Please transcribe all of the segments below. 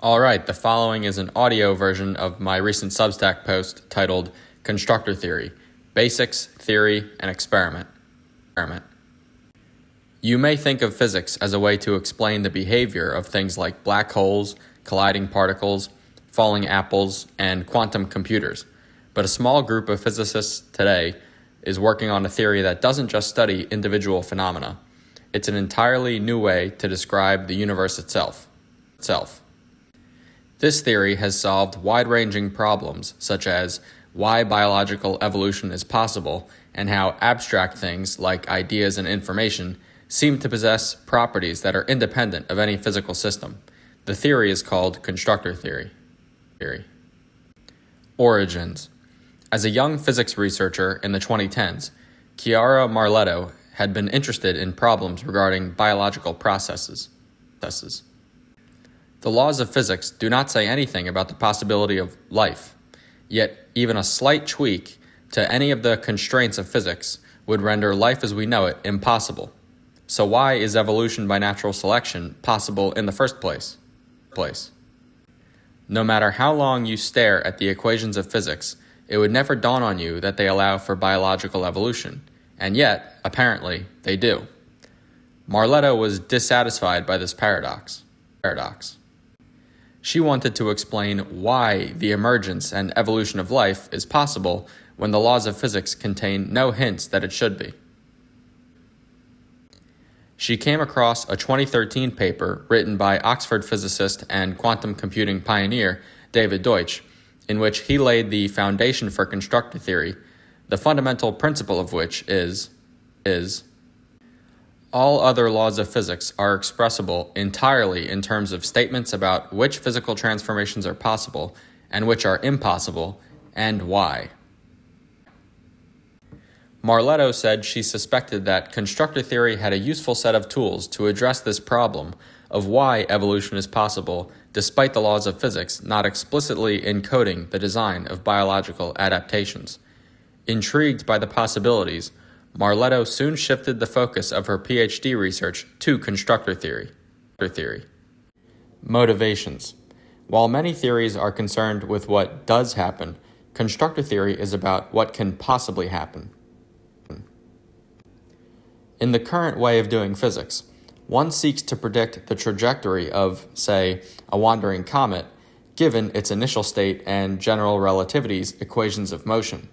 All right, the following is an audio version of my recent Substack post titled Constructor Theory Basics, Theory, and Experiment. Experiment. You may think of physics as a way to explain the behavior of things like black holes, colliding particles, falling apples, and quantum computers. But a small group of physicists today is working on a theory that doesn't just study individual phenomena. It's an entirely new way to describe the universe itself. itself. This theory has solved wide ranging problems, such as why biological evolution is possible and how abstract things like ideas and information seem to possess properties that are independent of any physical system. The theory is called constructor theory. theory. Origins As a young physics researcher in the 2010s, Chiara Marletto had been interested in problems regarding biological processes. processes. The laws of physics do not say anything about the possibility of life, yet, even a slight tweak to any of the constraints of physics would render life as we know it impossible. So, why is evolution by natural selection possible in the first place? place? No matter how long you stare at the equations of physics, it would never dawn on you that they allow for biological evolution, and yet, apparently, they do. Marletto was dissatisfied by this paradox. Paradox. She wanted to explain why the emergence and evolution of life is possible when the laws of physics contain no hints that it should be. She came across a 2013 paper written by Oxford physicist and quantum computing pioneer David Deutsch, in which he laid the foundation for constructor theory, the fundamental principle of which is is all other laws of physics are expressible entirely in terms of statements about which physical transformations are possible and which are impossible, and why. Marletto said she suspected that constructor theory had a useful set of tools to address this problem of why evolution is possible despite the laws of physics not explicitly encoding the design of biological adaptations. Intrigued by the possibilities, Marletto soon shifted the focus of her PhD research to constructor theory. theory. Motivations. While many theories are concerned with what does happen, constructor theory is about what can possibly happen. In the current way of doing physics, one seeks to predict the trajectory of, say, a wandering comet, given its initial state and general relativity's equations of motion.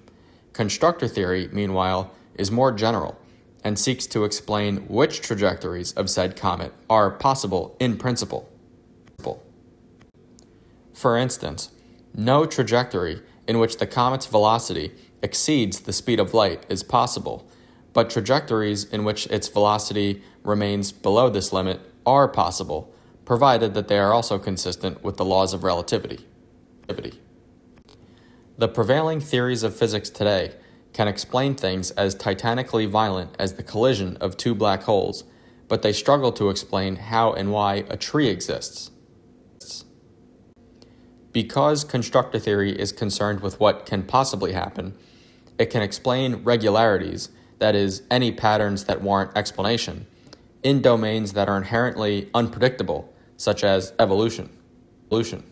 Constructor theory, meanwhile, is more general and seeks to explain which trajectories of said comet are possible in principle. For instance, no trajectory in which the comet's velocity exceeds the speed of light is possible but trajectories in which its velocity remains below this limit are possible, provided that they are also consistent with the laws of relativity. The prevailing theories of physics today can explain things as titanically violent as the collision of two black holes, but they struggle to explain how and why a tree exists. Because constructor theory is concerned with what can possibly happen, it can explain regularities that is, any patterns that warrant explanation, in domains that are inherently unpredictable, such as evolution. evolution.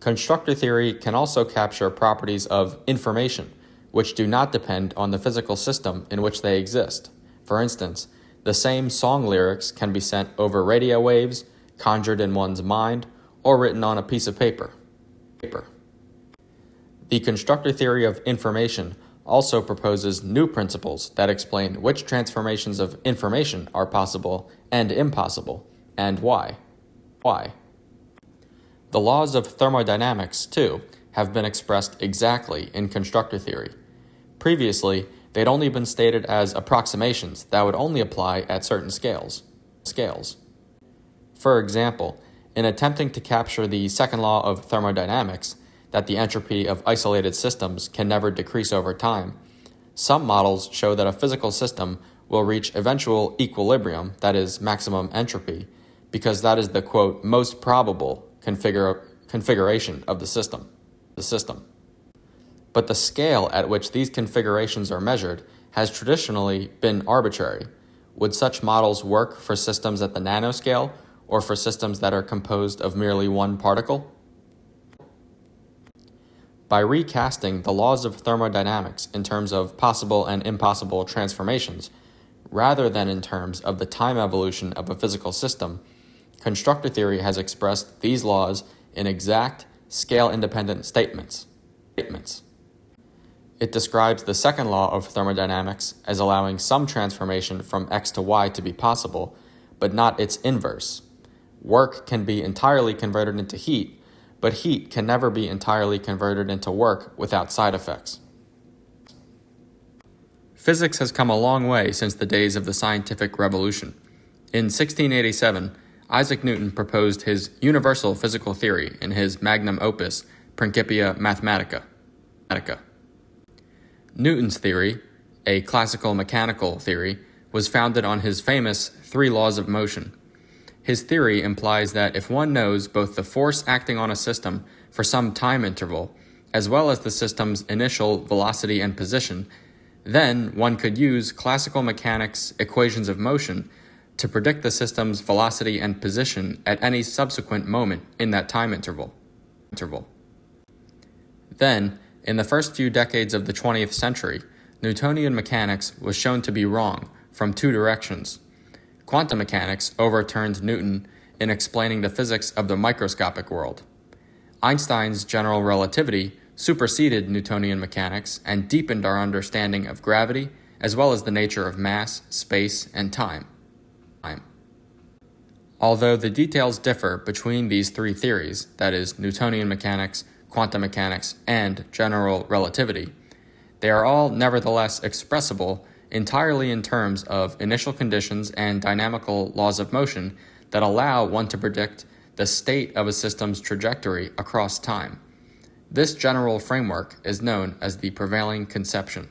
Constructor theory can also capture properties of information, which do not depend on the physical system in which they exist. For instance, the same song lyrics can be sent over radio waves, conjured in one's mind, or written on a piece of paper. paper. The constructor theory of information also proposes new principles that explain which transformations of information are possible and impossible, and why. Why? The laws of thermodynamics, too, have been expressed exactly in constructor theory. Previously, they'd only been stated as approximations that would only apply at certain scales. Scales. For example, in attempting to capture the second law of thermodynamics, that the entropy of isolated systems can never decrease over time. Some models show that a physical system will reach eventual equilibrium, that is, maximum entropy, because that is the quote, most probable configura- configuration of the system. The system. But the scale at which these configurations are measured has traditionally been arbitrary. Would such models work for systems at the nanoscale or for systems that are composed of merely one particle? By recasting the laws of thermodynamics in terms of possible and impossible transformations, rather than in terms of the time evolution of a physical system, constructor theory has expressed these laws in exact, scale independent statements. statements. It describes the second law of thermodynamics as allowing some transformation from x to y to be possible, but not its inverse. Work can be entirely converted into heat, but heat can never be entirely converted into work without side effects. Physics has come a long way since the days of the scientific revolution. In 1687, Isaac Newton proposed his universal physical theory in his magnum opus, Principia Mathematica. Newton's theory, a classical mechanical theory, was founded on his famous three laws of motion. His theory implies that if one knows both the force acting on a system for some time interval, as well as the system's initial velocity and position, then one could use classical mechanics equations of motion to predict the system's velocity and position at any subsequent moment in that time interval. interval. Then, in the first few decades of the 20th century, Newtonian mechanics was shown to be wrong from two directions. Quantum mechanics overturned Newton in explaining the physics of the microscopic world. Einstein's general relativity superseded Newtonian mechanics and deepened our understanding of gravity as well as the nature of mass, space, and time. Although the details differ between these three theories, that is, Newtonian mechanics, quantum mechanics, and general relativity, they are all nevertheless expressible entirely in terms of initial conditions and dynamical laws of motion that allow one to predict the state of a system's trajectory across time. This general framework is known as the prevailing conception.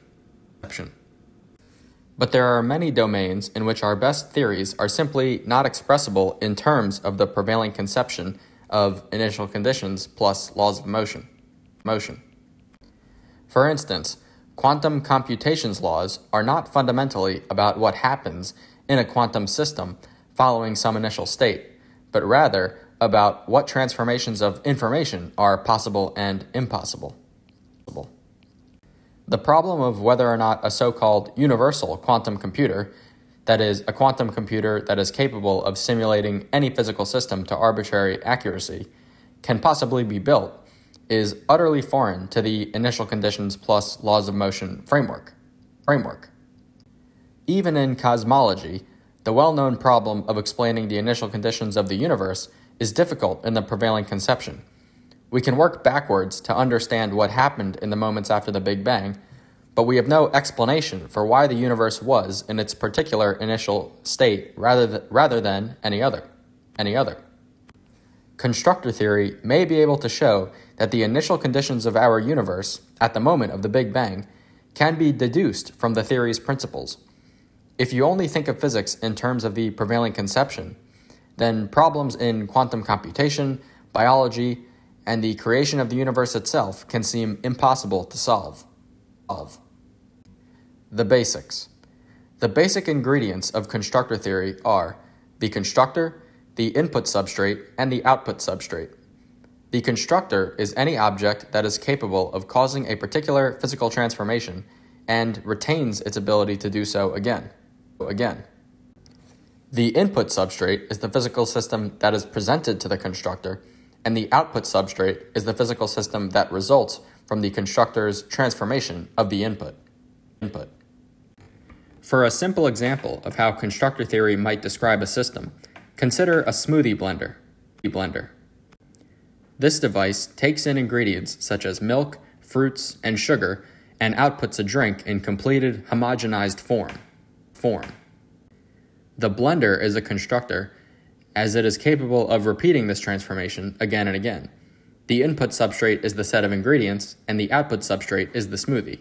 But there are many domains in which our best theories are simply not expressible in terms of the prevailing conception of initial conditions plus laws of motion. Motion. For instance, quantum computations laws are not fundamentally about what happens in a quantum system following some initial state, but rather about what transformations of information are possible and impossible. The problem of whether or not a so called universal quantum computer that is, a quantum computer that is capable of simulating any physical system to arbitrary accuracy, can possibly be built, is utterly foreign to the initial conditions plus laws of motion framework. framework. Even in cosmology, the well known problem of explaining the initial conditions of the universe is difficult in the prevailing conception. We can work backwards to understand what happened in the moments after the Big Bang but we have no explanation for why the universe was in its particular initial state rather, th- rather than any other. Any other. Constructor theory may be able to show that the initial conditions of our universe at the moment of the Big Bang can be deduced from the theory's principles. If you only think of physics in terms of the prevailing conception, then problems in quantum computation, biology, and the creation of the universe itself can seem impossible to solve. The basics. The basic ingredients of constructor theory are the constructor, the input substrate, and the output substrate. The constructor is any object that is capable of causing a particular physical transformation and retains its ability to do so again. Again. The input substrate is the physical system that is presented to the constructor, and the output substrate is the physical system that results from the constructor's transformation of the input. input. For a simple example of how constructor theory might describe a system, consider a smoothie blender. blender. This device takes in ingredients such as milk, fruits, and sugar and outputs a drink in completed homogenized form. Form. The blender is a constructor as it is capable of repeating this transformation again and again. The input substrate is the set of ingredients, and the output substrate is the smoothie.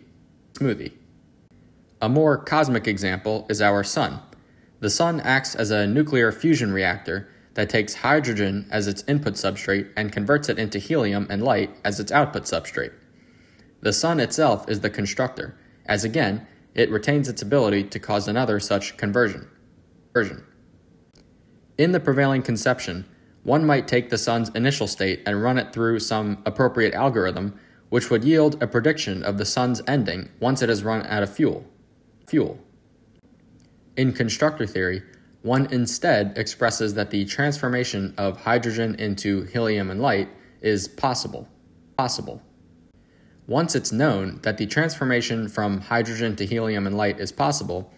Smoothie. A more cosmic example is our Sun. The Sun acts as a nuclear fusion reactor that takes hydrogen as its input substrate and converts it into helium and light as its output substrate. The Sun itself is the constructor, as again, it retains its ability to cause another such conversion. conversion. In the prevailing conception, one might take the sun's initial state and run it through some appropriate algorithm, which would yield a prediction of the sun's ending once it has run out of fuel. Fuel. In constructor theory, one instead expresses that the transformation of hydrogen into helium and light is possible. Possible. Once it's known that the transformation from hydrogen to helium and light is possible,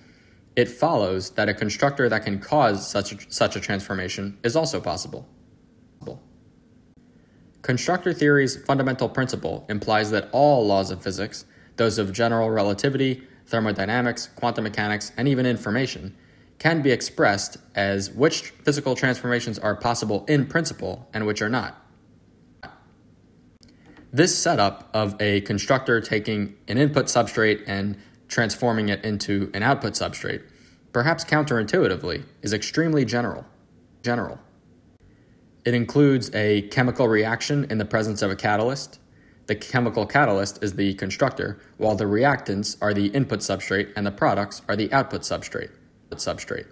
it follows that a constructor that can cause such a, such a transformation is also possible. Constructor theory's fundamental principle implies that all laws of physics, those of general relativity, thermodynamics, quantum mechanics, and even information, can be expressed as which physical transformations are possible in principle and which are not. This setup of a constructor taking an input substrate and transforming it into an output substrate, perhaps counterintuitively, is extremely general. General. It includes a chemical reaction in the presence of a catalyst. The chemical catalyst is the constructor, while the reactants are the input substrate and the products are the output substrate. substrate.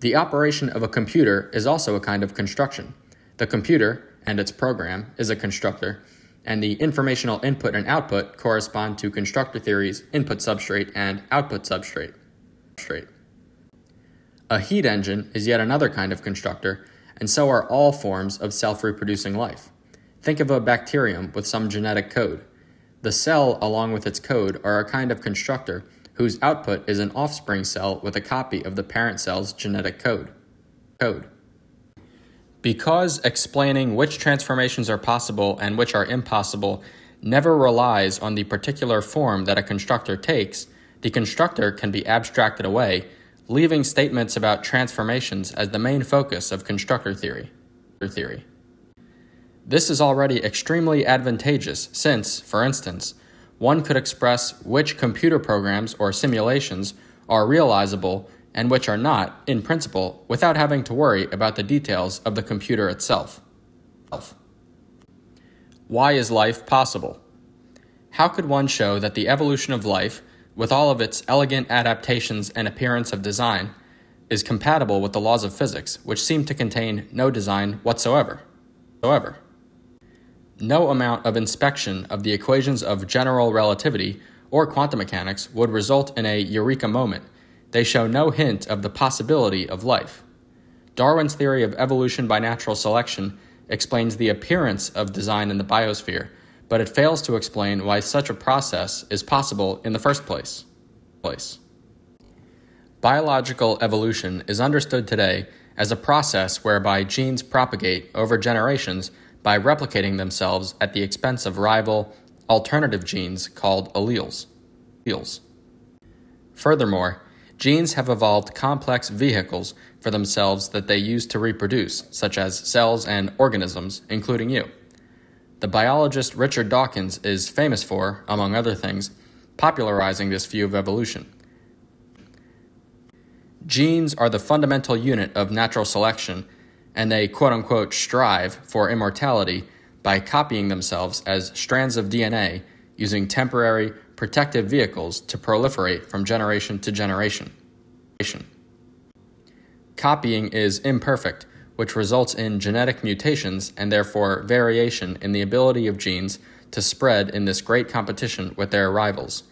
The operation of a computer is also a kind of construction. The computer and its program is a constructor, and the informational input and output correspond to constructor theories input substrate and output substrate. A heat engine is yet another kind of constructor, and so are all forms of self reproducing life. Think of a bacterium with some genetic code. The cell, along with its code, are a kind of constructor whose output is an offspring cell with a copy of the parent cell's genetic code. Code. Because explaining which transformations are possible and which are impossible never relies on the particular form that a constructor takes, the constructor can be abstracted away, leaving statements about transformations as the main focus of constructor theory. This is already extremely advantageous since, for instance, one could express which computer programs or simulations are realizable and which are not, in principle, without having to worry about the details of the computer itself. Why is life possible? How could one show that the evolution of life, with all of its elegant adaptations and appearance of design, is compatible with the laws of physics, which seem to contain no design whatsoever? However, no amount of inspection of the equations of general relativity or quantum mechanics would result in a eureka moment they show no hint of the possibility of life. Darwin's theory of evolution by natural selection explains the appearance of design in the biosphere, but it fails to explain why such a process is possible in the first place. place. Biological evolution is understood today as a process whereby genes propagate over generations by replicating themselves at the expense of rival, alternative genes called alleles. alleles. Furthermore, Genes have evolved complex vehicles for themselves that they use to reproduce, such as cells and organisms, including you. The biologist Richard Dawkins is famous for, among other things, popularizing this view of evolution. Genes are the fundamental unit of natural selection, and they quote unquote strive for immortality by copying themselves as strands of DNA using temporary protective vehicles to proliferate from generation to generation. Copying is imperfect, which results in genetic mutations and therefore variation in the ability of genes to spread in this great competition with their rivals.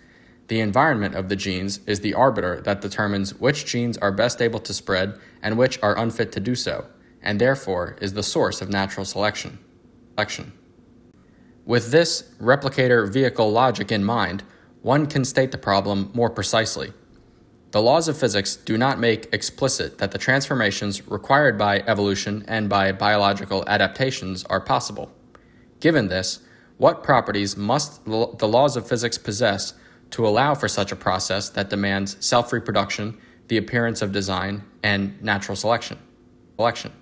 The environment of the genes is the arbiter that determines which genes are best able to spread and which are unfit to do so, and therefore is the source of natural selection. selection. With this replicator vehicle logic in mind, one can state the problem more precisely. The laws of physics do not make explicit that the transformations required by evolution and by biological adaptations are possible. Given this, what properties must the laws of physics possess to allow for such a process that demands self reproduction, the appearance of design, and natural selection? selection?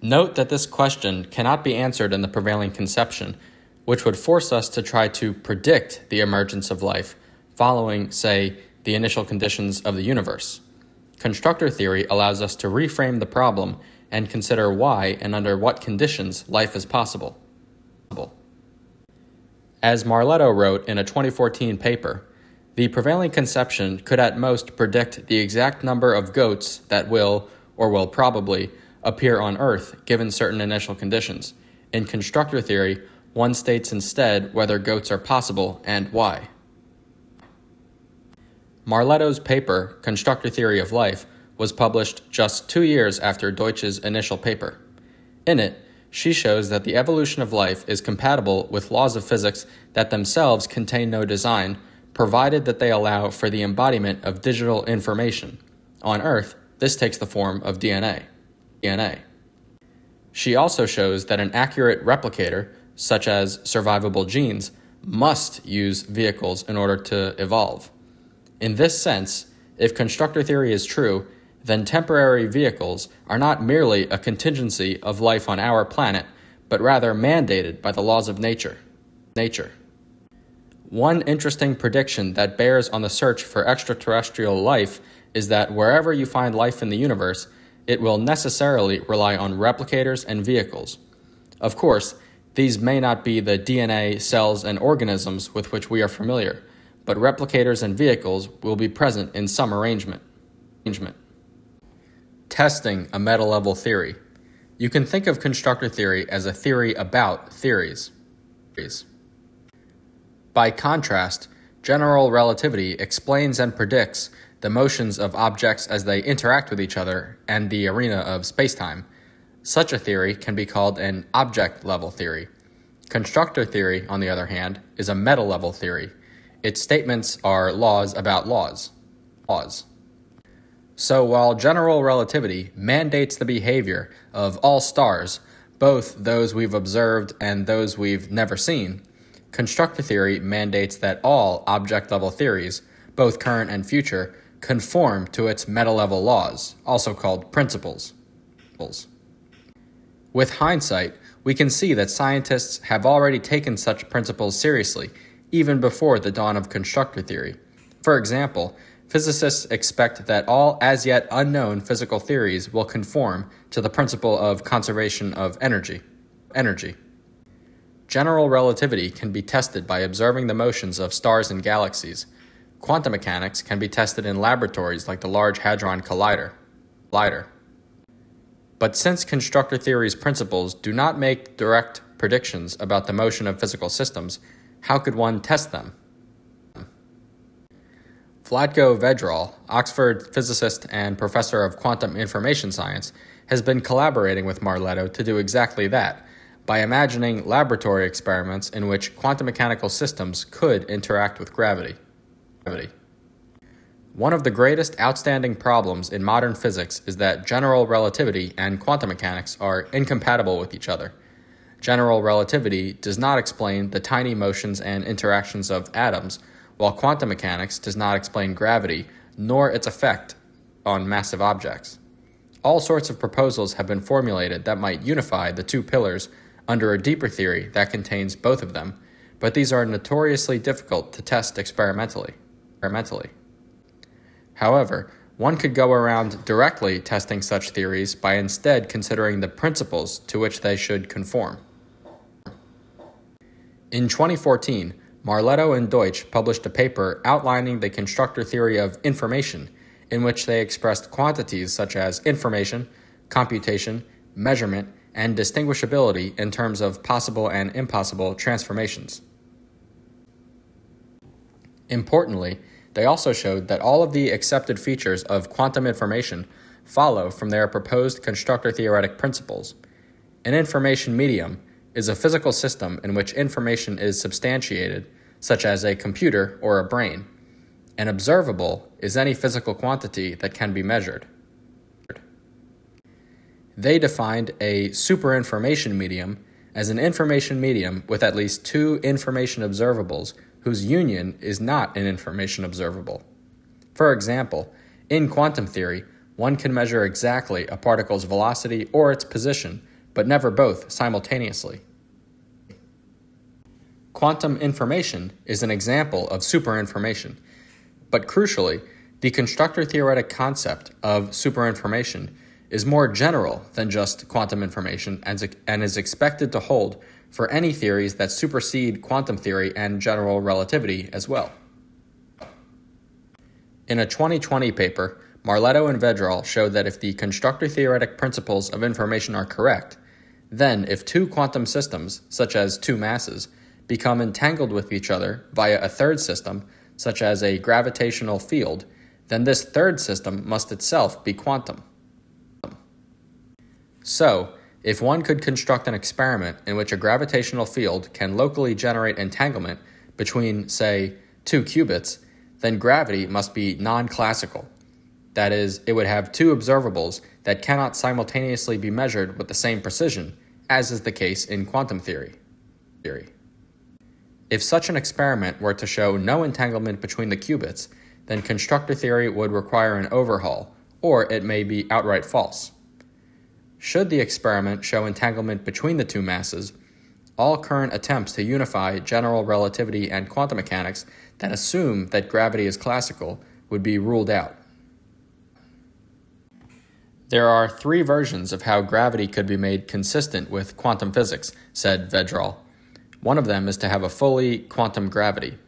Note that this question cannot be answered in the prevailing conception which would force us to try to predict the emergence of life following, say, the initial conditions of the universe. Constructor theory allows us to reframe the problem and consider why and under what conditions life is possible. As Marletto wrote in a 2014 paper, the prevailing conception could at most predict the exact number of goats that will, or will probably, appear on Earth given certain initial conditions. In constructor theory, one states instead whether goats are possible and why. Marletto's paper, Constructor Theory of Life, was published just two years after Deutsch's initial paper. In it, she shows that the evolution of life is compatible with laws of physics that themselves contain no design, provided that they allow for the embodiment of digital information. On Earth, this takes the form of DNA. DNA. She also shows that an accurate replicator, such as survivable genes, must use vehicles in order to evolve. In this sense, if constructor theory is true, then temporary vehicles are not merely a contingency of life on our planet, but rather mandated by the laws of nature. Nature. One interesting prediction that bears on the search for extraterrestrial life is that wherever you find life in the universe, it will necessarily rely on replicators and vehicles. Of course, these may not be the DNA, cells, and organisms with which we are familiar, but replicators and vehicles will be present in some arrangement. Testing a meta level theory. You can think of constructor theory as a theory about theories. By contrast, general relativity explains and predicts the motions of objects as they interact with each other and the arena of spacetime. Such a theory can be called an object level theory. Constructor theory, on the other hand, is a meta level theory. Its statements are laws about laws. Laws. So while general relativity mandates the behavior of all stars, both those we've observed and those we've never seen, constructor theory mandates that all object level theories, both current and future, conform to its meta level laws, also called principles. With hindsight, we can see that scientists have already taken such principles seriously, even before the dawn of constructor theory. For example, physicists expect that all as yet unknown physical theories will conform to the principle of conservation of energy. Energy. General relativity can be tested by observing the motions of stars and galaxies. Quantum mechanics can be tested in laboratories like the Large Hadron Collider. Collider. But since constructor theory's principles do not make direct predictions about the motion of physical systems, how could one test them? Vlatko Vedral, Oxford physicist and professor of quantum information science, has been collaborating with Marletto to do exactly that by imagining laboratory experiments in which quantum mechanical systems could interact with gravity. gravity. One of the greatest outstanding problems in modern physics is that general relativity and quantum mechanics are incompatible with each other. General relativity does not explain the tiny motions and interactions of atoms while quantum mechanics does not explain gravity nor its effect on massive objects. All sorts of proposals have been formulated that might unify the two pillars under a deeper theory that contains both of them, but these are notoriously difficult to test experimentally. experimentally. However, one could go around directly testing such theories by instead considering the principles to which they should conform. In 2014, Marletto and Deutsch published a paper outlining the constructor theory of information, in which they expressed quantities such as information, computation, measurement, and distinguishability in terms of possible and impossible transformations. Importantly, they also showed that all of the accepted features of quantum information follow from their proposed constructor theoretic principles. An information medium is a physical system in which information is substantiated, such as a computer or a brain. An observable is any physical quantity that can be measured. They defined a superinformation medium as an information medium with at least two information observables whose union is not an information observable. For example, in quantum theory, one can measure exactly a particle's velocity or its position, but never both simultaneously. Quantum information is an example of superinformation, but crucially, the constructor theoretic concept of superinformation is more general than just quantum information and is expected to hold for any theories that supersede quantum theory and general relativity as well. In a 2020 paper, Marletto and Vedral showed that if the constructor theoretic principles of information are correct, then if two quantum systems, such as two masses, become entangled with each other via a third system, such as a gravitational field, then this third system must itself be quantum. So, if one could construct an experiment in which a gravitational field can locally generate entanglement between, say, two qubits, then gravity must be non classical. That is, it would have two observables that cannot simultaneously be measured with the same precision, as is the case in quantum theory. theory. If such an experiment were to show no entanglement between the qubits, then constructor theory would require an overhaul, or it may be outright false. Should the experiment show entanglement between the two masses, all current attempts to unify general relativity and quantum mechanics that assume that gravity is classical would be ruled out. There are three versions of how gravity could be made consistent with quantum physics, said Vedral. One of them is to have a fully quantum gravity.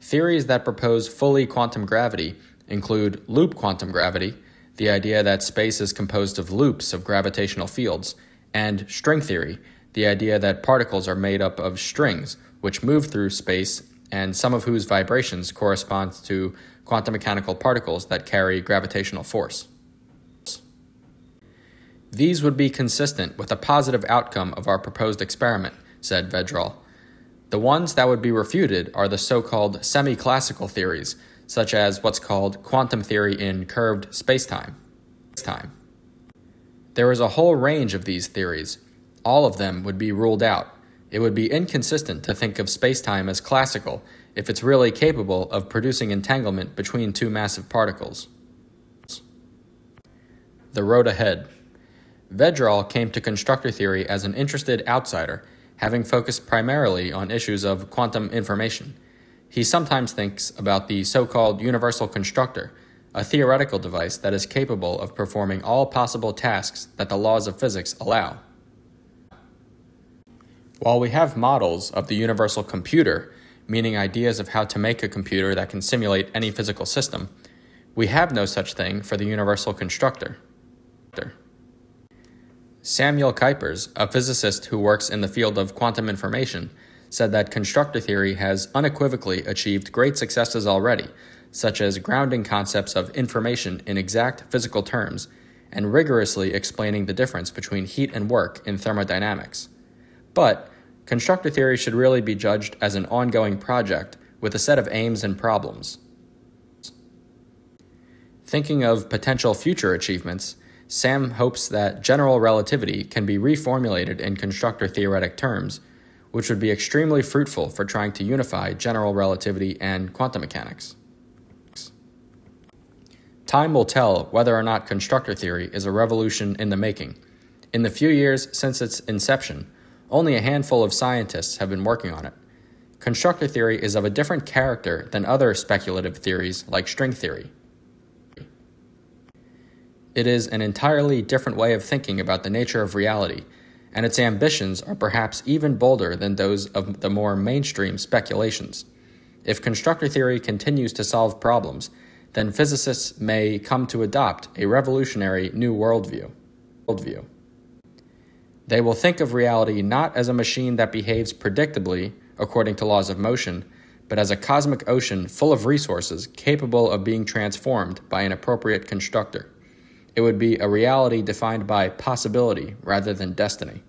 Theories that propose fully quantum gravity include loop quantum gravity, the idea that space is composed of loops of gravitational fields, and string theory, the idea that particles are made up of strings which move through space and some of whose vibrations correspond to quantum mechanical particles that carry gravitational force. These would be consistent with a positive outcome of our proposed experiment, said Vedral. The ones that would be refuted are the so called semi classical theories, such as what's called quantum theory in curved spacetime. Time. There is a whole range of these theories. All of them would be ruled out. It would be inconsistent to think of spacetime as classical if it's really capable of producing entanglement between two massive particles. The road ahead. Vedral came to constructor theory as an interested outsider, having focused primarily on issues of quantum information. He sometimes thinks about the so called universal constructor, a theoretical device that is capable of performing all possible tasks that the laws of physics allow. While we have models of the universal computer, meaning ideas of how to make a computer that can simulate any physical system, we have no such thing for the universal constructor. Samuel Kuypers, a physicist who works in the field of quantum information, said that constructor theory has unequivocally achieved great successes already, such as grounding concepts of information in exact physical terms and rigorously explaining the difference between heat and work in thermodynamics. But constructor theory should really be judged as an ongoing project with a set of aims and problems. Thinking of potential future achievements, Sam hopes that general relativity can be reformulated in constructor theoretic terms, which would be extremely fruitful for trying to unify general relativity and quantum mechanics. Time will tell whether or not constructor theory is a revolution in the making. In the few years since its inception, only a handful of scientists have been working on it. Constructor theory is of a different character than other speculative theories like string theory. It is an entirely different way of thinking about the nature of reality, and its ambitions are perhaps even bolder than those of the more mainstream speculations. If constructor theory continues to solve problems, then physicists may come to adopt a revolutionary new worldview. worldview. They will think of reality not as a machine that behaves predictably according to laws of motion, but as a cosmic ocean full of resources capable of being transformed by an appropriate constructor. It would be a reality defined by possibility rather than destiny.